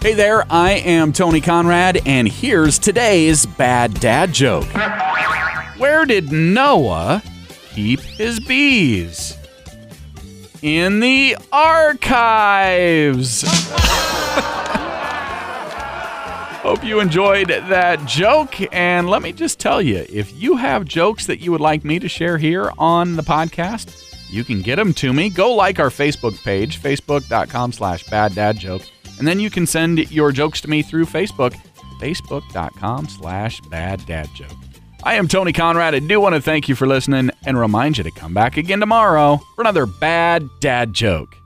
Hey there, I am Tony Conrad, and here's today's bad dad joke. Where did Noah keep his bees? In the archives. Hope you enjoyed that joke. And let me just tell you if you have jokes that you would like me to share here on the podcast, you can get them to me. Go like our Facebook page, facebook.com slash bad dad joke. And then you can send your jokes to me through Facebook, facebook.com slash bad dad joke. I am Tony Conrad. I do want to thank you for listening and remind you to come back again tomorrow for another bad dad joke.